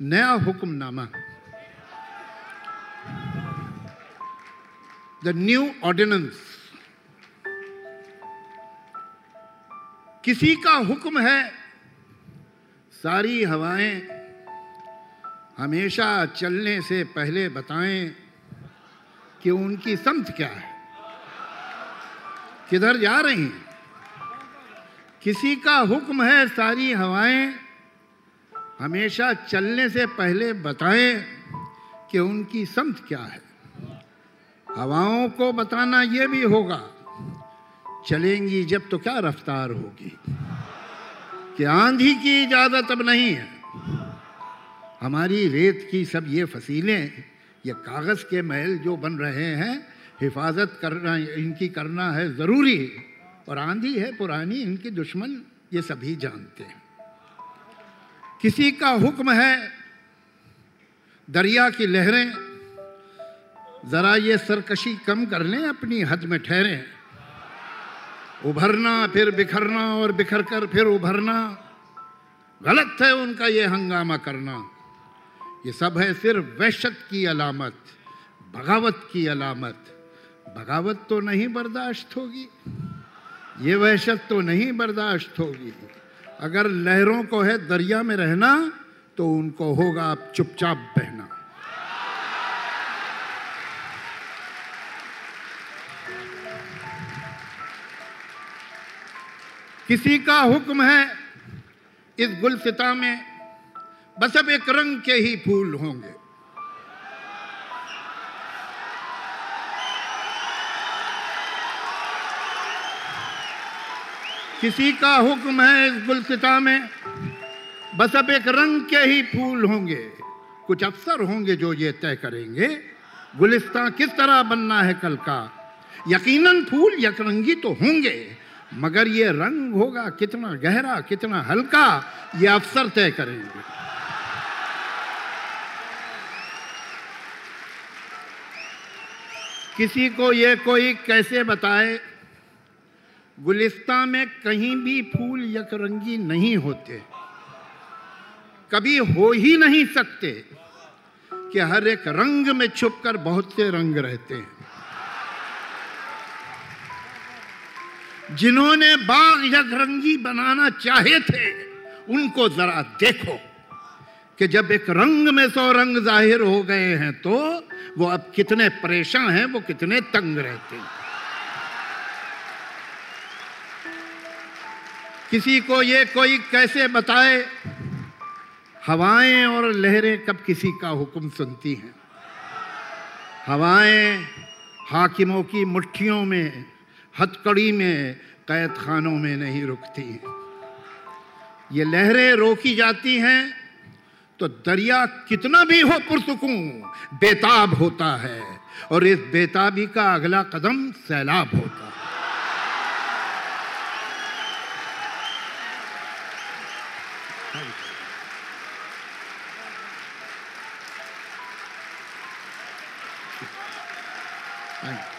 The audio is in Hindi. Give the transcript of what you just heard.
नया हुक्मनामा द न्यू ऑर्डिनेंस किसी का हुक्म है, सारी हवाएँ हमेशा चलने से पहले बताएँ कि उनकी समझ क्या है। किधर जा रही किसी का हुक्म है, सारी हवाएँ हमेशा चलने से पहले बताएँ कि उनकी समझ क्या है। हवाओं को बताना ये भी होगा, चलेंगी जब तो क्या रफ्तार होगी। कि आंधी की इजाज़त अब नहीं है। हमारी रेत की सब ये फसीलें, ये कागज़ के महल जो बन रहे हैं, हिफाजत करना, इनकी करना है ज़रूरी। और आंधी है, पुरानी, इनके दुश्मन ये सभी जानते हैं। किसी का हुक्म है, दरिया की लहरें, ज़रा ये सरकशी कम कर लें अपनी हद में ठहरें। उभरना, फिर बिखरना और बिखर कर फिर उभरना। गलत है उनका ये हंगामा करना। ये सब है सिर्फ़ वहशत की अलामत, बगावत की अलामत। बगावत तो नहीं बर्दाश्त होगी, ये वहशत तो नहीं बर्दाश्त होगी। अगर लहरों को है दरिया में रहना तो उनको होगा आप चुपचाप बहना। किसी का हुक्म है इस गुलसिता में, बस अब एक रंग के ही फूल होंगे। किसी का हुक्म है इस गुलसिता में? बस अब एक रंग के ही फूल होंगे। कुछ अफसर होंगे जो ये तय करेंगे। गुलिस्तान किस तरह बनना है कल का? यकीनन फूल यकरंगी तो होंगे, मगर ये रंग होगा कितना गहरा, कितना हल्का, ये अफसर तय करेंगे। किसी को ये कोई कैसे बताए? गुलिस्ता में कहीं भी फूल यकरंगी नहीं होते। कभी हो ही नहीं सकते कि हर एक रंग में छुपकर बहुत से रंग रहते हैं। जिन्होंने बाग यकरंगी बनाना चाहे थे, उनको जरा देखो कि जब एक रंग में सौ रंग ज़ाहिर हो गए हैं तो वो अब कितने परेशान हैं, वो कितने तंग रहते हैं। किसी को ये कोई कैसे बताए? हवाएँ और लहरें कब किसी का हुक्म सुनती हैं? हवाएँ हाकिमों की मुट्ठियों में, हथकड़ी में कैद खानों में नहीं रुकती हैं। ये लहरें रोकी जाती हैं तो दरिया कितना भी हो पुरसकूं, बेताब होता है। और इस बेताबी का अगला कदम सैलाब होता है। Thank you.